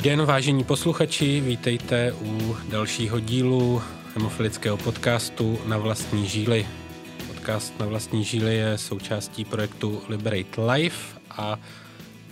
Dobrý den, vážení posluchači, vítejte u dalšího dílu hemofilického podcastu Na vlastní žíly. Podcast Na vlastní žíly je součástí projektu Liberate Life a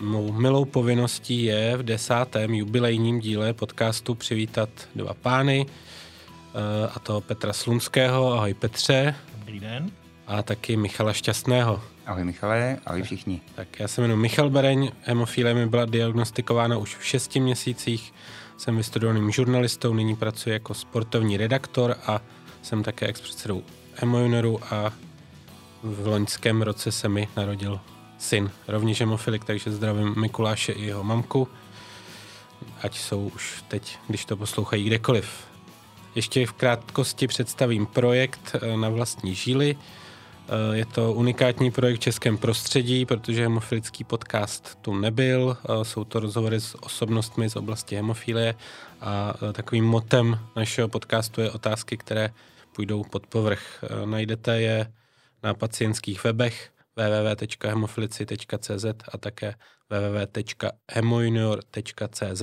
mou milou povinností je v desátém jubilejním díle podcastu přivítat dva pány, eh, a to Petra Slunského, ahoj Petře. Dobrý den. A taky Michala Šťastného. Ahoj Michale, ahoj všichni. Tak já se jmenuji Michal Bereň, hemofilie mi byla diagnostikována už v šesti měsících. Jsem vystudovaným žurnalistou, nyní pracuji jako sportovní redaktor a jsem také ex-předsedou a v loňském roce se mi narodil syn, rovněž hemofilik, takže zdravím Mikuláše i jeho mamku, ať jsou už teď, když to poslouchají kdekoliv. Ještě v krátkosti představím projekt eh, na vlastní žíly. Eh, je to unikátní projekt v českém prostředí, protože hemofilický podcast tu nebyl. Eh, jsou to rozhovory s osobnostmi z oblasti hemofilie a takovým motem našeho podcastu je otázky, které půjdou pod povrch. Najdete je na pacientských webech www.hemofilici.cz a také www.hemojunior.cz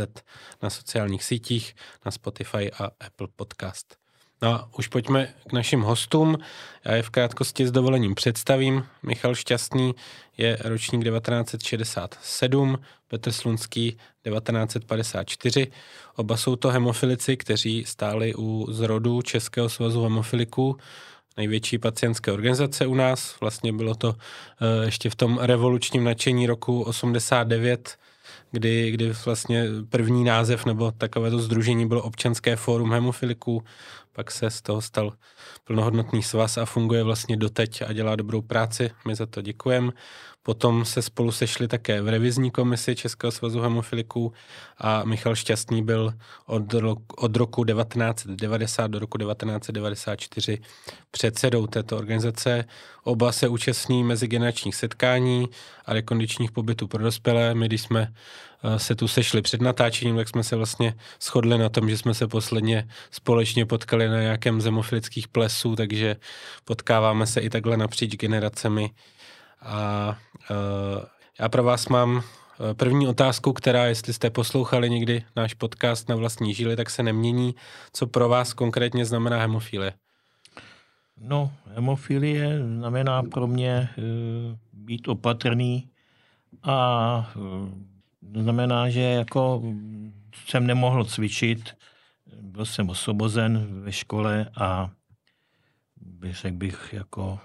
na sociálních sítích, na Spotify a Apple Podcast. No a už pojďme k našim hostům. Já je v krátkosti s dovolením představím. Michal Šťastný je ročník 1967, Petr Slunský 1954. Oba jsou to hemofilici, kteří stáli u zrodu Českého svazu hemofiliků největší pacientské organizace u nás. Vlastně bylo to eh, ještě v tom revolučním nadšení roku 89, kdy, kdy vlastně první název nebo takovéto združení bylo Občanské fórum hemofiliků, pak se z toho stal plnohodnotný svaz a funguje vlastně doteď a dělá dobrou práci. My za to děkujeme. Potom se spolu sešli také v revizní komisi Českého svazu hemofiliků a Michal Šťastný byl od, ro- od roku 1990 do roku 1994 předsedou této organizace. Oba se účastní mezigeneračních setkání a rekondičních pobytů pro dospělé. My, když jsme eh, se tu sešli před natáčením, tak jsme se vlastně shodli na tom, že jsme se posledně společně potkali na nějakém zemofilických plesů, takže potkáváme se i takhle napříč generacemi a uh, já pro vás mám e, první otázku, která, jestli jste poslouchali někdy náš podcast na vlastní žíly, tak se nemění. Co pro vás konkrétně znamená hemofilie? No, hemofilie znamená pro mě e, být opatrný a e, znamená, že jako jsem nemohl cvičit, byl jsem osobozen ve škole a řekl bych jako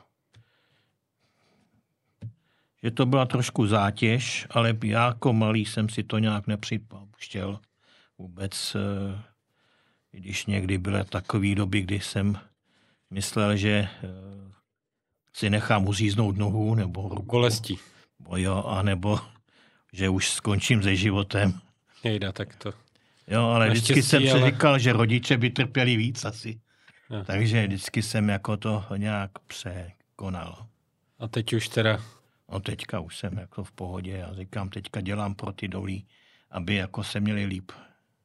že to byla trošku zátěž, ale já jako malý jsem si to nějak nepřipouštěl vůbec, eh, když někdy byly takové doby, kdy jsem myslel, že eh, si nechám uříznout nohu nebo ruku. Bolestí. Bo jo, anebo že už skončím se životem. Jejda, tak to. Jo, ale Naštěstí, vždycky jsem ale... si říkal, že rodiče by trpěli víc asi. Jo. Takže vždycky jsem jako to nějak překonal. A teď už teda No teďka už jsem jako v pohodě. Já říkám, teďka dělám pro ty dolí, aby jako se měli líp.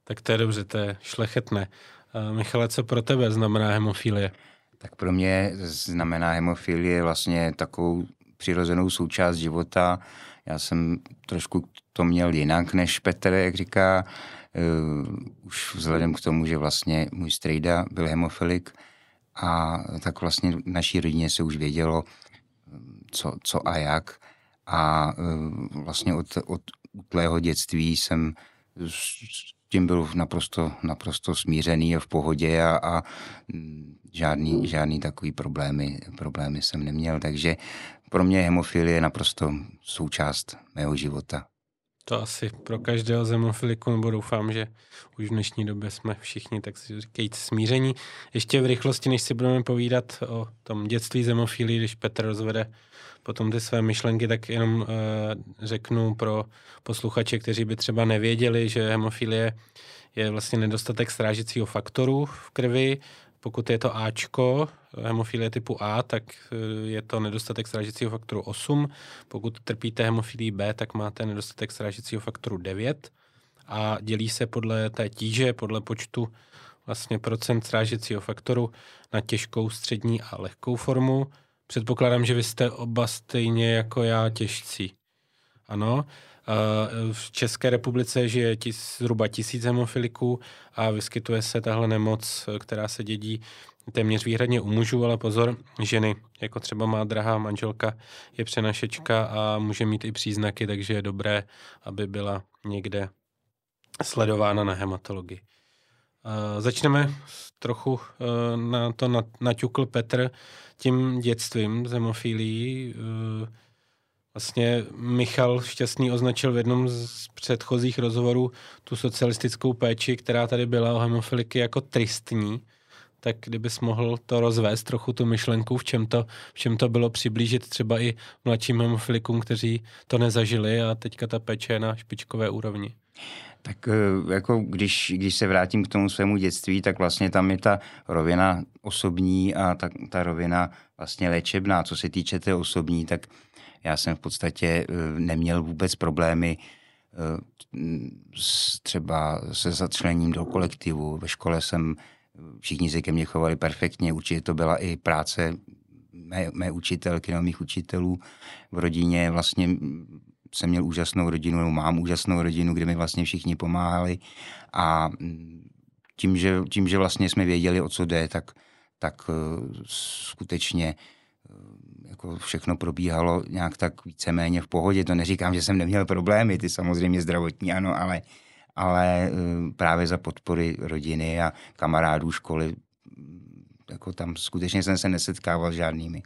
Tak to je dobře, to je šlechetné. Michale, co pro tebe znamená hemofilie? Tak pro mě znamená hemofilie vlastně takovou přirozenou součást života. Já jsem trošku to měl jinak než Petr, jak říká. Uh, už vzhledem k tomu, že vlastně můj strejda byl hemofilik a tak vlastně v naší rodině se už vědělo, co, co a jak. A e, vlastně od, od útlého dětství jsem s tím byl naprosto, naprosto smířený a v pohodě a, a žádný, žádný takový problémy, problémy jsem neměl. Takže pro mě hemofilie je naprosto součást mého života. To asi pro každého zemofiliku, nebo doufám, že už v dnešní době jsme všichni, tak si říkají smíření. Ještě v rychlosti, než si budeme povídat o tom dětství zemofilii, když Petr rozvede potom ty své myšlenky, tak jenom uh, řeknu pro posluchače, kteří by třeba nevěděli, že hemofilie je vlastně nedostatek strážicího faktoru v krvi. Pokud je to Ačko, hemofilie typu A, tak eh, je to nedostatek strážicího faktoru 8. Pokud trpíte hemofilii B, tak máte nedostatek strážicího faktoru 9 a dělí se podle té tíže, podle počtu vlastně procent strážicího faktoru na těžkou, střední a lehkou formu. Předpokládám, že vy jste oba stejně jako já těžcí. Ano. V České republice žije tis, zhruba tisíc hemofiliků a vyskytuje se tahle nemoc, která se dědí téměř výhradně u mužů, ale pozor, ženy, jako třeba má drahá manželka, je přenašečka a může mít i příznaky, takže je dobré, aby byla někde sledována na hematologii. Začneme trochu e, na to naťukl Petr tím dětstvím z. E, vlastně Michal Šťastný označil v jednom z předchozích rozhovorů tu socialistickou péči, která tady byla o hemofiliky jako tristní tak kdybys mohl to rozvést trochu tu myšlenku, v čem to, v čem to bylo přiblížit třeba i mladším hemofilikům, kteří to nezažili a teďka ta péče je na špičkové úrovni. Tak eh, jako když, když se vrátím k tomu svému dětství, tak vlastně tam je ta rovina osobní a ta, ta rovina vlastně léčebná. Co se týče té osobní, tak já jsem v podstatě eh, neměl vůbec problémy eh, třeba se začlením do kolektivu. Ve škole jsem všichni se ke mně chovali perfektně, určitě to byla i práce mé, mé učitelky, no, mých učitelů v rodině. Vlastně jsem měl úžasnou rodinu, nebo mám úžasnou rodinu, kde mi vlastně všichni pomáhali a tím, že, tím, že vlastně jsme věděli, o co jde, tak, tak skutečně jako všechno probíhalo nějak tak víceméně v pohodě. To neříkám, že jsem neměl problémy, ty samozřejmě zdravotní, ano, ale ale eh, právě za podpory rodiny a kamarádů školy, jako tam skutečně jsem se nesetkával s žádnými,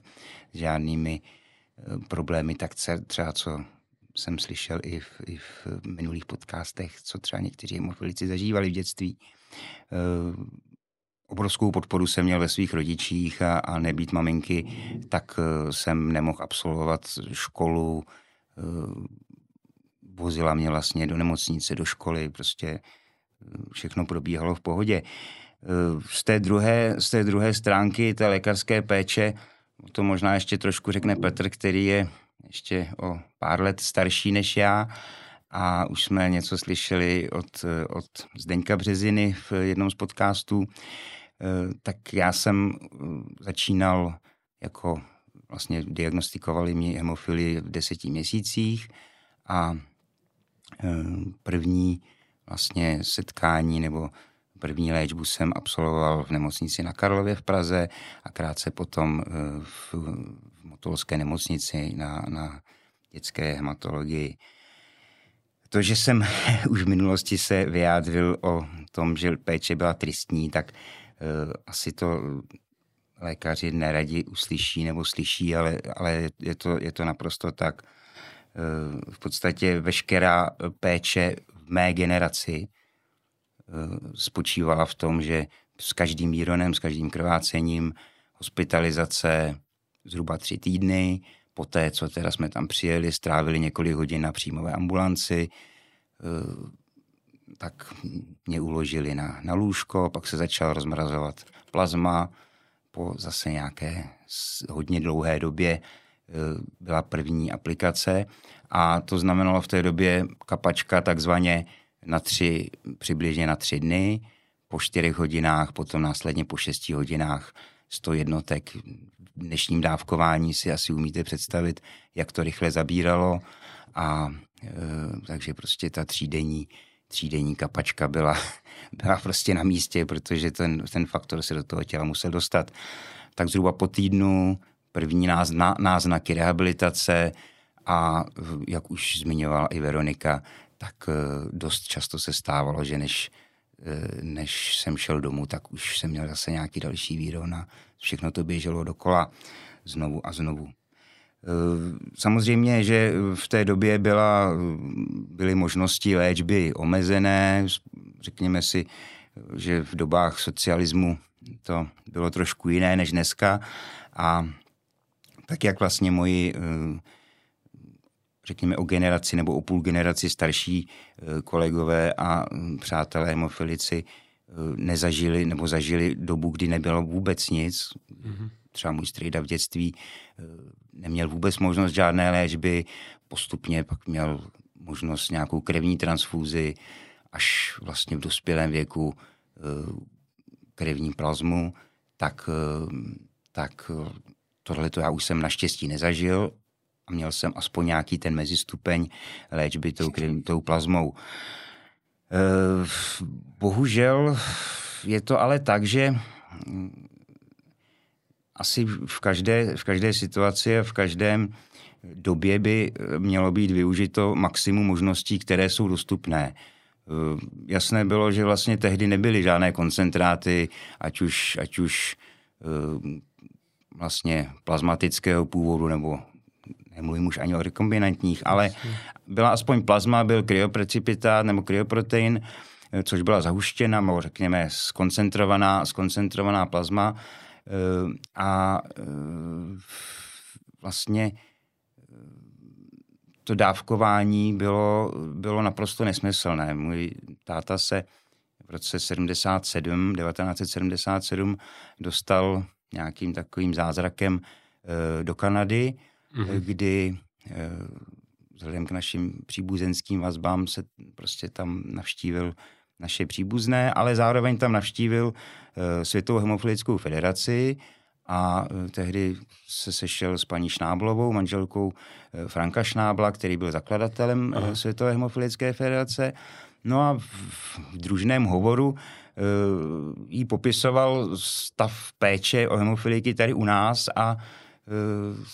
žádnými eh, problémy, tak třeba co jsem slyšel i v, i v minulých podcastech, co třeba někteří hemofilici zažívali v dětství. Eh, obrovskou podporu jsem měl ve svých rodičích a, a nebýt maminky, tak jsem nemohl absolvovat školu, vozila mě vlastně do nemocnice, do školy, prostě eh, všechno probíhalo v pohodě. Eh, z té druhé, z té druhé stránky té lékařské péče, to možná ještě trošku řekne Petr, který je ještě o pár let starší než já a už jsme něco slyšeli od, od Zdeňka Březiny v jednom z podcastů, eh, tak já jsem začínal jako vlastně diagnostikovali mi hemofilii v deseti měsících a Eh, první vlastně setkání nebo první léčbu jsem absolvoval v nemocnici na Karlově v Praze a krátce potom eh, v, v Motolské nemocnici na, na dětské hematologii. To, že jsem už v minulosti se vyjádřil o tom, že péče byla tristní, tak asi to lékaři neradi uslyší nebo slyší, ale, ale je, to, je to naprosto tak. V podstatě veškerá péče v mé generaci eh, spočívala v tom, že s každým výronem, s každým krvácením, hospitalizace zhruba tři týdny, poté, co teda jsme tam přijeli, strávili několik hodin na příjmové ambulanci, eh, tak mě uložili na, na lůžko, pak se začal rozmrazovat plazma, po zase nějaké hodně dlouhé době Eh, byla první aplikace a to znamenalo v té době kapačka takzvaně na tři, přibližně na tři dny, po čtyřech hodinách, potom následně po šesti hodinách 100 jednotek. V dnešním dávkování si asi umíte představit, jak to rychle zabíralo a e, takže prostě ta třídenní, třídenní kapačka byla, byla prostě na místě, protože ten, ten faktor se do toho těla musel dostat. Tak zhruba po týdnu první názna, náznaky rehabilitace a jak už zmiňovala i Veronika, tak eh, dost často se stávalo, že než, eh, než jsem šel domů, tak už jsem měl zase nějaký další výron a všechno to běželo dokola znovu a znovu. Samozřejmě, že v té době byla, byly možnosti léčby omezené, řekněme si, že v dobách socialismu to bylo trošku jiné než dneska a tak jak vlastně moji, eh, řekněme o generaci nebo o půl generaci starší eh, kolegové a přátelé hemofilici eh, nezažili nebo zažili dobu, kdy nebylo vůbec nic. Mm-hmm. Třeba můj strejda v dětství neměl vůbec možnost žádné léčby, postupně pak měl možnost nějakou krevní transfúzi, až vlastně v dospělém věku krevní plazmu, tak, tak Tohle to já už jsem naštěstí nezažil a měl jsem aspoň nějaký ten mezistupeň léčby tou, tou plazmou. Eh, bohužel je to ale tak, že hm, asi v každé, v každé situaci a v každém době by mělo být využito maximum možností, které jsou dostupné. Eh, jasné bylo, že vlastně tehdy nebyly žádné koncentráty, ať už, ať už eh, vlastně plazmatického původu nebo nemluvím už ani o rekombinantních, ale byla aspoň plazma, byl kryoprecipitát nebo kryoprotein, eh, což byla zahuštěna, nebo řekněme skoncentrovaná, skoncentrovaná plazma a vlastně to dávkování bylo, bylo naprosto nesmyslné. Můj táta se v roce 77, 1977 dostal nějakým takovým zázrakem do Kanady, mm-hmm. kdy vzhledem k našim příbuzenským vazbám se prostě tam navštívil naše příbuzné, ale zároveň tam navštívil Světovou hemofilickou federaci a e, tehdy se sešel s paní Šnáblovou, manželkou e, Franka Šnábla, který byl zakladatelem Aha. Světové hemofilické federace. No a v družném hovoru jí popisoval stav péče o hemofiliky tady u nás a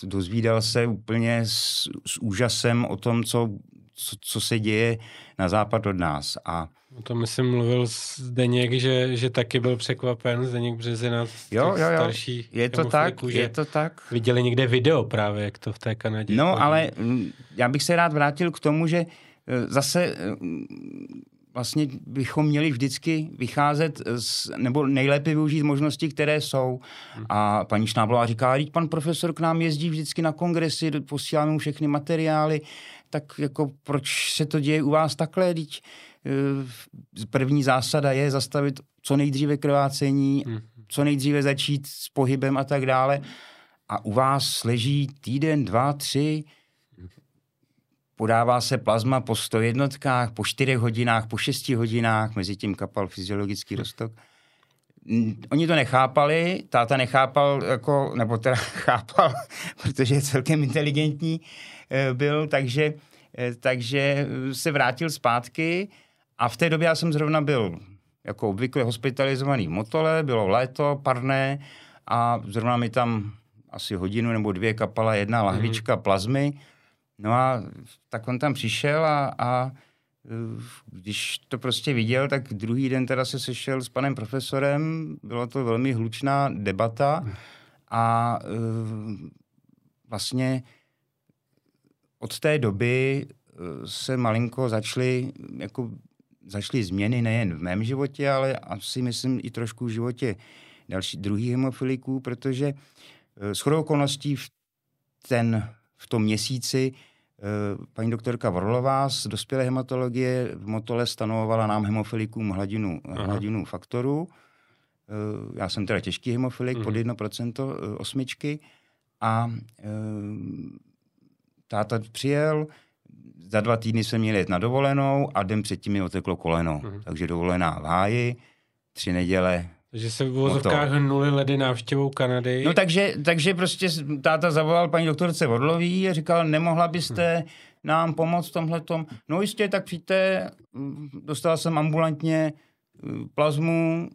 dozvídal se úplně s, s úžasem o tom, co, co, co se děje na západ od nás. A O tom jsem mluvil s Deněk, že, že taky byl překvapen, Zdeněk Březina, jo, jo, jo. starší Je to tak, je to tak. Viděli někde video právě, jak to v té Kanadě No, chodí. ale mm, já bych se rád vrátil k tomu, že e, zase e, vlastně bychom měli vždycky vycházet, z, nebo nejlépe využít možnosti, které jsou. Hmm. A paní Šnáblová říká, teď pan profesor k nám jezdí vždycky na kongresy, posíláme mu všechny materiály, tak jako proč se to děje u vás takhle, teď Eh, první zásada je zastavit co nejdříve krvácení, hmm. co nejdříve začít s pohybem a tak dále. A u vás leží týden, dva, tři, podává se plazma po 100 jednotkách, po 4 hodinách, po 6 hodinách, mezi tím kapal fyziologický roztok. Oni to nechápali, táta nechápal, jako, nebo teda chápal, protože je celkem inteligentní eh, byl, takže, eh, takže se vrátil zpátky a v té době já jsem zrovna byl jako obvykle hospitalizovaný v Motole, bylo léto, parné a zrovna mi tam asi hodinu nebo dvě kapala jedna lahvička mm-hmm. plazmy. No a tak on tam přišel a, a eh, když to prostě viděl, tak druhý den teda se sešel s panem profesorem, byla to velmi hlučná debata a eh, vlastně od té doby eh, se malinko začaly jako začaly změny nejen v mém životě, ale asi myslím i trošku v životě další, druhých hemofiliků, protože s chodou okolností v, ten, v tom měsíci paní doktorka Vorlová z dospělé hematologie v Motole stanovovala nám hemofilikům hladinu, hladinu faktorů. Eh, já jsem teda těžký hemofilik, pod 1% mhm. osmičky a táta přijel, za dva týdny jsme měli jet na dovolenou a den předtím mi oteklo koleno. Uh-huh. Takže dovolená v háji, tři neděle. Takže se v vozovkách hnuli ledy návštěvou Kanady. No takže, takže prostě táta zavolal paní doktorce Vodlový a říkal, nemohla byste uh-huh. nám pomoct v tomhle tom. No jistě, tak přijďte, dostal jsem ambulantně eh, plazmu,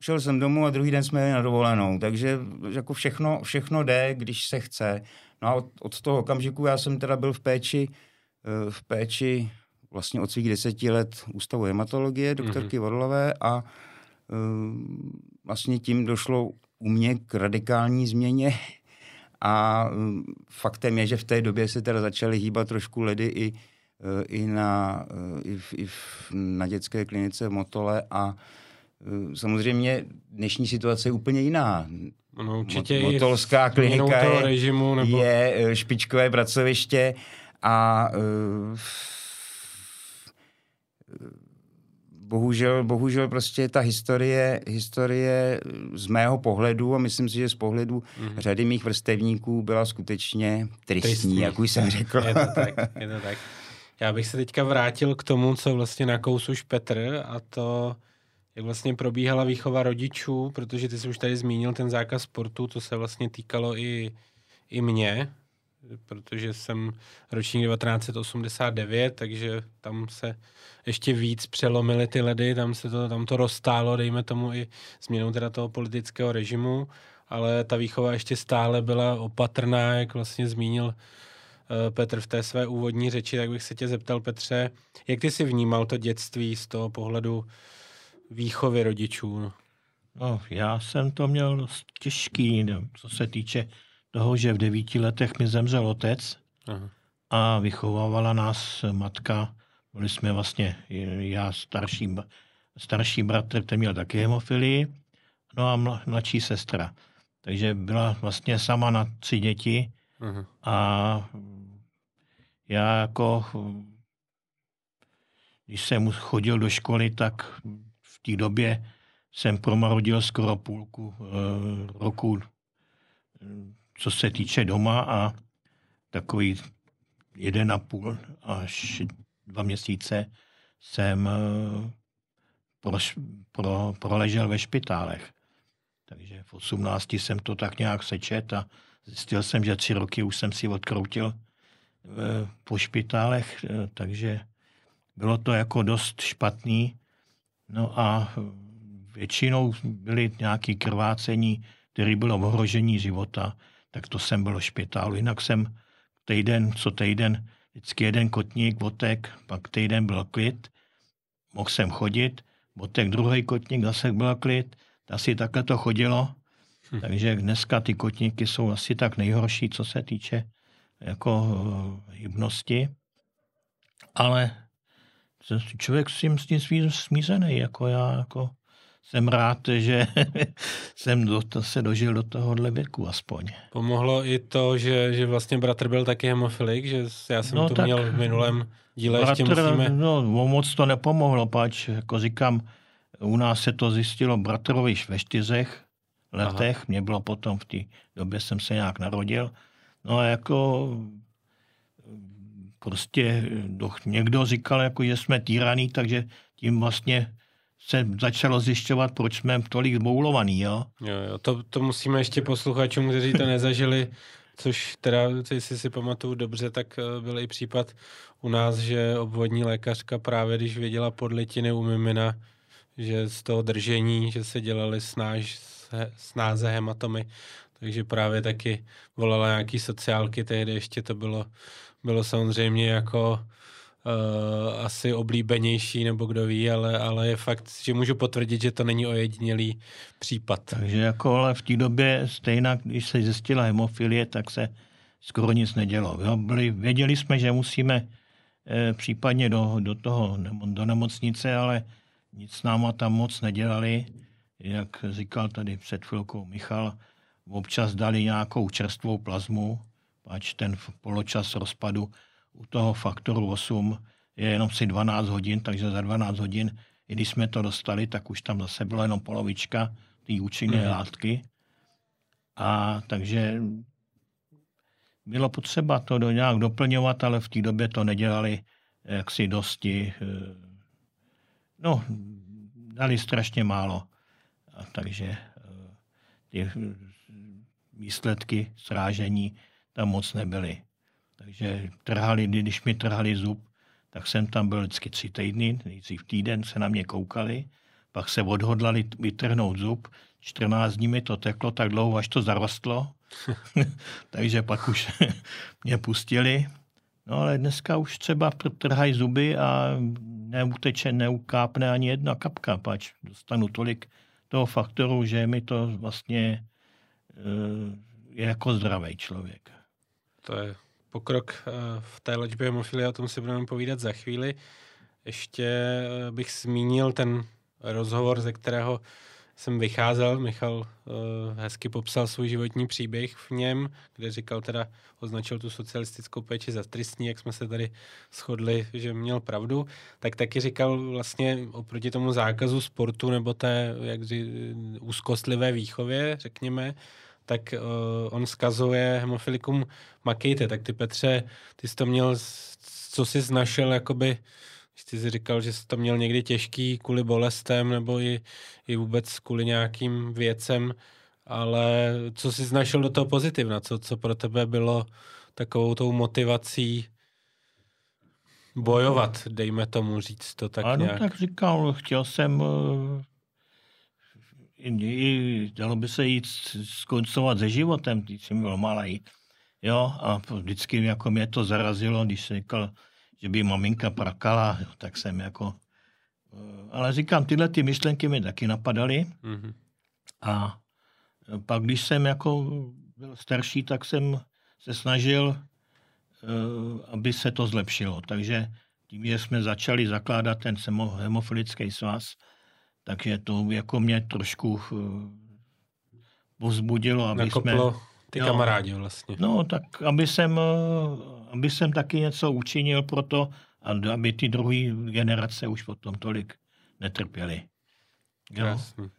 šel jsem domů a druhý den jsme jeli na dovolenou. Takže jako všechno, všechno jde, když se chce. No a od, od toho okamžiku já jsem teda byl v péči Eh, v péči vlastně od svých deseti let ústavu hematologie doktorky mm-hmm. Vodlové a vlastně tím došlo u mě k radikální změně a eh, faktem je, že v té době se teda začaly hýbat trošku ledy i, i, na, i, v, i v, na dětské klinice v Motole a samozřejmě dnešní situace je úplně jiná. No, určitě Motolská klinika je, režimu, nebo... je špičkové pracoviště a uh, bohužel, bohužel prostě ta historie, historie z mého pohledu a myslím si, že z pohledu mm-hmm. řady mých vrstevníků byla skutečně tristní, tristní. jak už jsem řekl. Je to tak, je to tak. Já bych se teďka vrátil k tomu, co vlastně nakous už Petr a to, jak vlastně probíhala výchova rodičů, protože ty jsi už tady zmínil ten zákaz sportu, to se vlastně týkalo i, i mě, protože jsem ročník 1989, takže tam se ještě víc přelomily ty ledy, tam se to, tam to roztálo, dejme tomu i změnou teda toho politického režimu, ale ta výchova ještě stále byla opatrná, jak vlastně zmínil eh, Petr v té své úvodní řeči, tak bych se tě zeptal, Petře, jak ty si vnímal to dětství z toho pohledu výchovy rodičů? No, já jsem to měl dost těžký, no, co se týče toho, že v devíti letech mi zemřel otec Aha. a vychovávala nás matka. Byli jsme vlastně, já starší, starší bratr, ten měl taky hemofilii, no a mladší sestra. Takže byla vlastně sama na tři děti Aha. a já jako, když jsem chodil do školy, tak v té době jsem promarodil skoro půlku e, roku, co se týče doma a takový jeden a půl až dva měsíce jsem e, pro, pro, proležel ve špitálech. Takže v 18 jsem to tak nějak sečet a zjistil jsem, že tři roky už jsem si odkroutil e, po špitálech, e, takže bylo to jako dost špatný. No a většinou byly nějaké krvácení, které bylo ohrožení života, tak to jsem byl špitálu. Jinak jsem týden, co týden, vždycky jeden kotník, botek, pak týden byl klid, mohl jsem chodit, botek druhý kotník, zase byl klid, asi takhle to chodilo. Hm. Takže dneska ty kotníky jsou asi tak nejhorší, co se týče jako uh, hybnosti. Ale člověk s tím, s tím smířený, jako já, jako jsem rád, že jsem do, to se dožil do tohohle věku aspoň. Pomohlo i to, že, že vlastně bratr byl taky hemofilik, že já jsem no, to měl v minulém díle, bratr, ještě musíme... No, moc to nepomohlo, pač, jako říkám, u nás se to zjistilo bratrovi ve čtyřech letech, Aha. mě bylo potom v té době jsem se nějak narodil, no a jako prostě někdo říkal, jako, že jsme týraný, takže tím vlastně se začalo zjišťovat, proč jsme tolik zboulovaný, jo? Jo, jo, to, to musíme ještě posluchačům, kteří to nezažili, což teda, jestli si pamatuju dobře, tak eh, byl i případ u nás, že obvodní lékařka právě, když věděla podlitiny u mimina, že z toho držení, že se dělali snáž, snáze hematomy, takže právě taky volala nějaký sociálky, tehdy ještě to bylo, bylo samozřejmě jako uh, asi oblíbenější, nebo kdo ví, ale, ale je fakt, že můžu potvrdit, že to není ojedinělý případ. Takže jako ale v té době stejně, když se zjistila hemofilie, tak se skoro nic nedělo. Jo? Byli, věděli jsme, že musíme e, případně do, do toho, do nemocnice, ale nic s náma tam moc nedělali. Jak říkal tady před chvilkou Michal, občas dali nějakou čerstvou plazmu, pač ten poločas rozpadu u toho faktoru 8 je jenom si 12 hodin, takže za 12 hodin, i když jsme to dostali, tak už tam zase byla jenom polovička té účinné mm. látky. A takže bylo potřeba to do nějak doplňovat, ale v té době to nedělali jaksi dosti. Eh, no, dali strašně málo. A takže eh, ty výsledky srážení tam moc nebyly. Takže trhali, když mi trhali zub, tak jsem tam byl vždycky tři týdny, nejdřív týden se na mě koukali, pak se odhodlali vytrhnout zub, 14 dní mi to teklo tak dlouho, až to zarostlo, takže pak už mě pustili. No ale dneska už třeba trhají zuby a neuteče, neukápne ani jedna kapka, pač dostanu tolik toho faktoru, že mi to vlastně eh, je jako zdravý člověk. To je pokrok eh, v té léčbě hemofilie, o tom si budeme povídat za chvíli. Ještě eh, bych zmínil ten rozhovor, ze kterého jsem vycházel. Michal uh, hezky popsal svůj životní příběh v něm, kde říkal teda, označil tu socialistickou péči za tristní, jak jsme se tady shodli, že měl pravdu, tak taky říkal vlastně oproti tomu zákazu sportu nebo té jak ří, úzkostlivé výchově, řekněme, tak uh, on skazuje hemofilikum makejte. Tak ty Petře, ty jsi to měl, co jsi našel, jakoby, když jsi si říkal, že jsi to měl někdy těžký kvůli bolestem nebo i, i vůbec kvůli nějakým věcem, ale co jsi našel do toho pozitivna? Co, co pro tebe bylo takovou tou motivací bojovat, dejme tomu říct to tak ano, nějak. tak říkal, chtěl jsem, eh, i, dalo by se jít skoncovat se životem, když jsem byl malý. Jo, a vždycky jako mě to zarazilo, když jsem říkal, že by maminka prakala, tak jsem jako... Eh, ale říkám, tyhle ty myšlenky mi taky napadaly. Mm-hmm. A pak, když jsem jako byl starší, tak jsem se snažil, eh, aby se to zlepšilo. Takže tím, že jsme začali zakládat ten hemofilický svaz, takže to jako mě trošku eh, povzbudilo, aby Nakoplo jsme... ty jo, kamarádi vlastně. No, tak aby jsem, eh, aby jsem taky něco učinil pro to, aby ty druhé generace už potom tolik netrpěly. Krásný.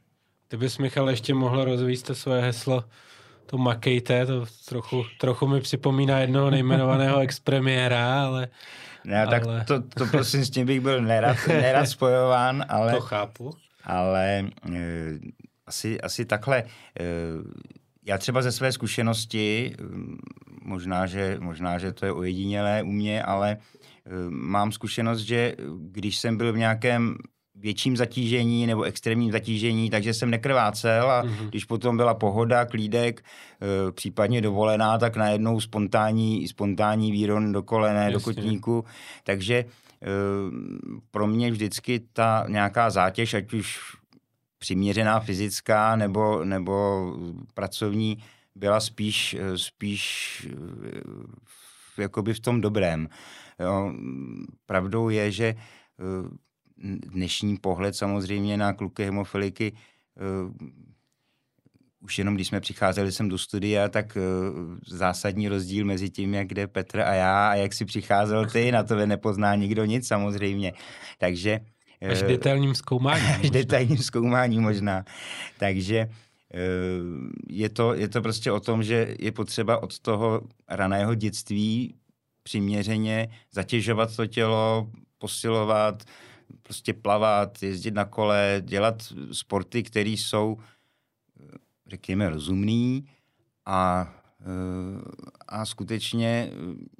Ty bys, Michal, ještě mohl rozvíjet to svoje heslo to makejte, to trochu, trochu mi připomíná jednoho nejmenovaného expremiéra, ale... Ne, tak ale... to, to prosím s tím bych byl nerad, nerad spojován, ale... To chápu. Ale e, asi, asi takhle. E, já třeba ze své zkušenosti, možná že, možná, že to je ojedinělé u mě, ale e, mám zkušenost, že když jsem byl v nějakém větším zatížení nebo extrémním zatížení, takže jsem nekrvácel a mm-hmm. když potom byla pohoda, klídek, e, případně dovolená, tak najednou spontánní, spontánní výron do kolene, Jasně. do kotníku. Takže pro mě vždycky ta nějaká zátěž, ať už přiměřená fyzická nebo, nebo pracovní, byla spíš, spíš jakoby v tom dobrém. Jo, pravdou je, že dnešní pohled samozřejmě na kluky hemofiliky, uh, už jenom když jsme přicházeli sem do studia, tak uh, zásadní rozdíl mezi tím, jak jde Petr a já a jak si přicházel ty, na to nepozná nikdo nic samozřejmě. Takže uh, Až detailním zkoumáním. Až detailním zkoumáním možná. Takže je to, je to prostě o tom, že je potřeba od toho raného dětství přiměřeně zatěžovat to tělo, posilovat, prostě plavat, jezdit na kole, dělat sporty, které jsou, řekněme, rozumný a eh, a skutečně,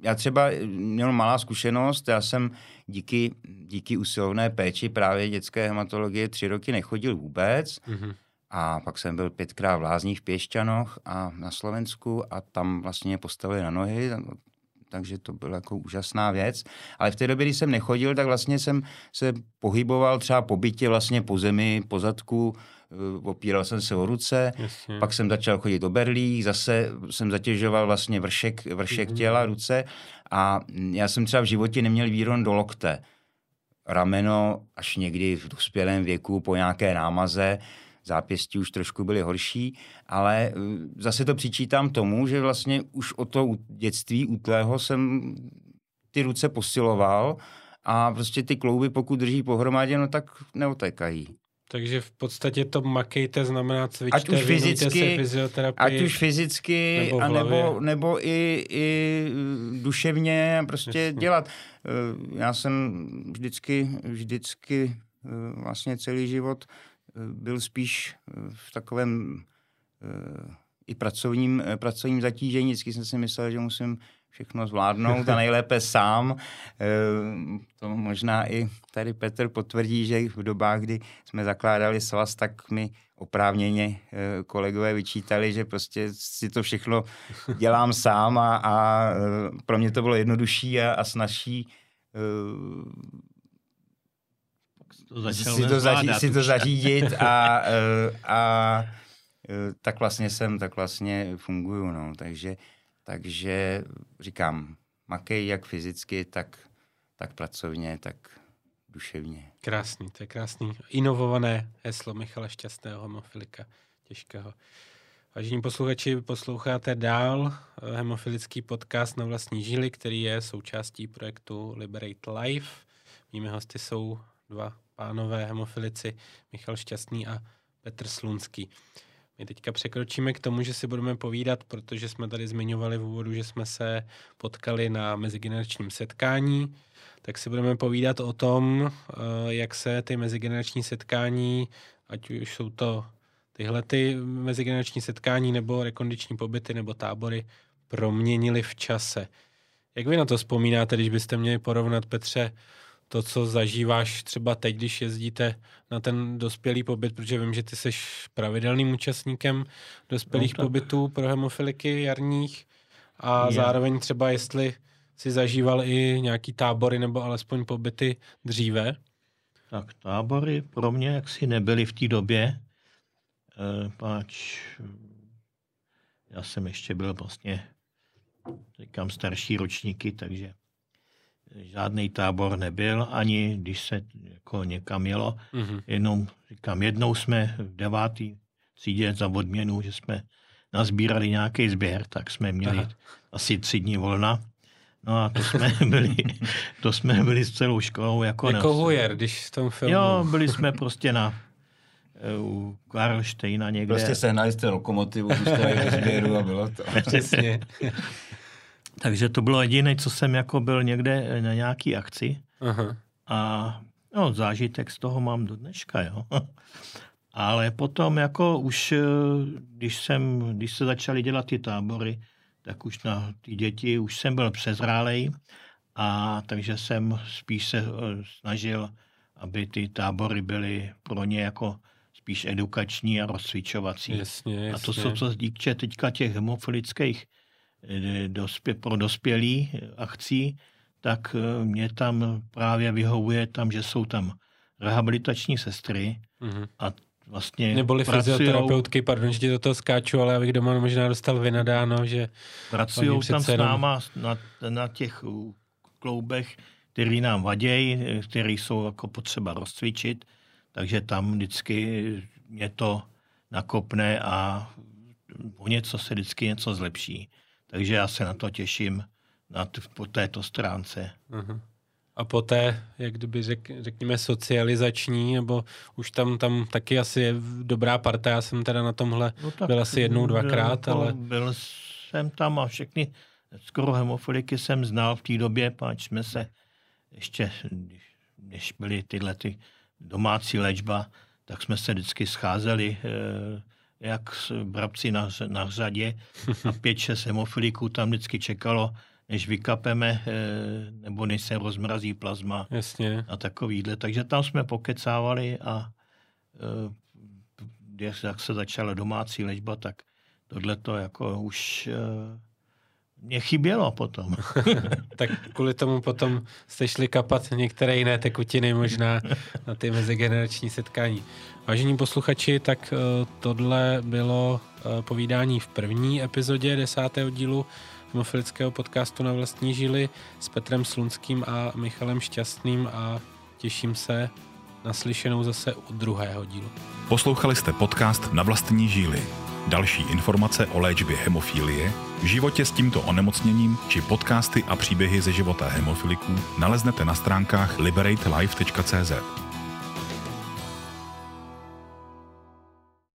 já třeba měl malá zkušenost, já jsem díky, díky usilovné péči právě dětské hematologie tři roky nechodil vůbec mm-hmm. a pak jsem byl pětkrát v Lázních v Pěšťanoch a na Slovensku a tam vlastně postavili na nohy, takže to byla jako úžasná věc. Ale v té době, kdy jsem nechodil, tak vlastně jsem se pohyboval třeba po bytě, vlastně po zemi, po zadku, eh, opíral jsem se o ruce, Jasně. pak jsem začal chodit do berlí, zase jsem zatěžoval vlastně vršek, vršek mm-hmm. těla, ruce a já jsem třeba v životě neměl výron do lokte. Rameno až někdy v dospělém věku po nějaké námaze, zápěstí už trošku byly horší, ale eh, zase to přičítám tomu, že vlastně už od toho dětství útlého jsem ty ruce posiloval a prostě ty klouby, pokud drží pohromadě, no tak neotékají. Takže v podstatě to makejte znamená cvičte, ať už fyzicky, fyzioterapii, ať už fyzicky, nebo, a nebo, nebo i, i duševně prostě Jasně. dělat. Eh, já jsem vždycky, vždycky eh, vlastně celý život byl spíš eh, v takovém eh, i pracovním, eh, pracovním zatížení. Vždycky jsem si myslel, že musím všechno zvládnout a nejlépe sám. To možná i tady Petr potvrdí, že v dobách, kdy jsme zakládali svaz, tak mi oprávněně kolegové vyčítali, že prostě si to všechno dělám sám a, a pro mě to bylo jednodušší a, a snažší to si, to zaří, si to zařídit a, eh, a eh, tak vlastně jsem, tak vlastně funguju, no. Takže, takže říkám, makej jak fyzicky, tak, tak pracovně, tak duševně. Krásný, to je krásný. Inovované heslo Michala Šťastného, hemofilika těžkého. Vážení posluchači, posloucháte dál eh, hemofilický podcast na vlastní žíly, který je součástí projektu Liberate Life. Mými hosty jsou dva pánové hemofilici Michal Šťastný a Petr Slunský. My teďka překročíme k tomu, že si budeme povídat, protože jsme tady zmiňovali v úvodu, že jsme se potkali na mezigeneračním setkání, tak si budeme povídat o tom, eh, jak se ty mezigenerační setkání, ať už jsou to tyhle ty mezigenerační setkání nebo rekondiční pobyty nebo tábory, proměnili v čase. Jak vy na to vzpomínáte, když byste měli porovnat, Petře, to, co zažíváš třeba teď, když jezdíte na ten dospělý pobyt, protože vím, že ty jsi pravidelným účastníkem dospělých no, pobytů pro hemofiliky jarních a je. zároveň třeba jestli si zažíval i nějaký tábory nebo alespoň pobyty dříve? Tak tábory pro mě jaksi nebyly v té době, e, páč já jsem ještě byl vlastně, říkám, starší ročníky, takže žádný tábor nebyl, ani když se jako někam jelo. Mm-hmm. Jenom, říkám, jednou jsme v devátý třídě za odměnu, že jsme nazbírali nějaký sběr, tak jsme měli Aha. asi tři dní volna. No a to jsme byli, to jsme byli s celou školou. Jako, jako Hujer, když v tom filmu. Jo, byli jsme prostě na eh, u Karlštejna někde. Prostě sehnali jste lokomotivu, pustili do sběru a bylo to. Přesně. Takže to bylo jediné, co jsem jako byl někde na nějaký akci. Aha. A no, zážitek z toho mám do dneška, jo. Ale potom jako už, eh, když jsem, když se začaly dělat ty tábory, tak už na ty děti už jsem byl přezrálej a takže jsem spíš se eh, snažil, aby ty tábory byly pro ně jako spíš edukační a rozcvičovací. Jasně, jasně. A to, co, co týče teďka těch hemofilických eh, dospě, pro dospělí akcí, tak mě tam právě vyhovuje tam, že jsou tam rehabilitační sestry mm-hmm. a vlastně Neboli pracujou, fyzioterapeutky, pardon, že ti do toho skáču, ale abych doma možná dostal vynadáno, že pracují tam s náma na, na těch kloubech, který nám vadějí, který jsou jako potřeba rozcvičit, takže tam vždycky mě to nakopne a o něco se vždycky něco zlepší. Takže já se na to těším na t- po této stránce. Uh-huh a poté, jak kdyby řek, řekněme socializační, nebo už tam, tam taky asi je dobrá parta, já jsem teda na tomhle no byl asi jednou, dvakrát, byl, ale... Byl jsem tam a všechny, skoro hemofiliky jsem znal v té době, páč jsme se ještě, když byly tyhle ty domácí léčba, tak jsme se vždycky scházeli eh, jak brabci na, na řadě a pět, šest hemofiliků tam vždycky čekalo, než vykapeme, eh, nebo než se rozmrazí plazma Jasně. a takovýhle. Takže tam jsme pokecávali a eh, jak se začala domácí léčba, tak tohle to jako už eh, mě chybělo potom. tak kvůli tomu potom jste šli kapat některé jiné tekutiny možná na ty mezigenerační setkání. Vážení posluchači, tak tohle bylo povídání v první epizodě desátého dílu hemofilického podcastu na vlastní žili s Petrem Slunským a Michalem Šťastným a těším se na slyšenou zase u druhého dílu. Poslouchali jste podcast Na vlastní žíly. Další informace o léčbě hemofilie, životě s tímto onemocněním či podcasty a příběhy ze života hemofiliků naleznete na stránkách liberatelife.cz.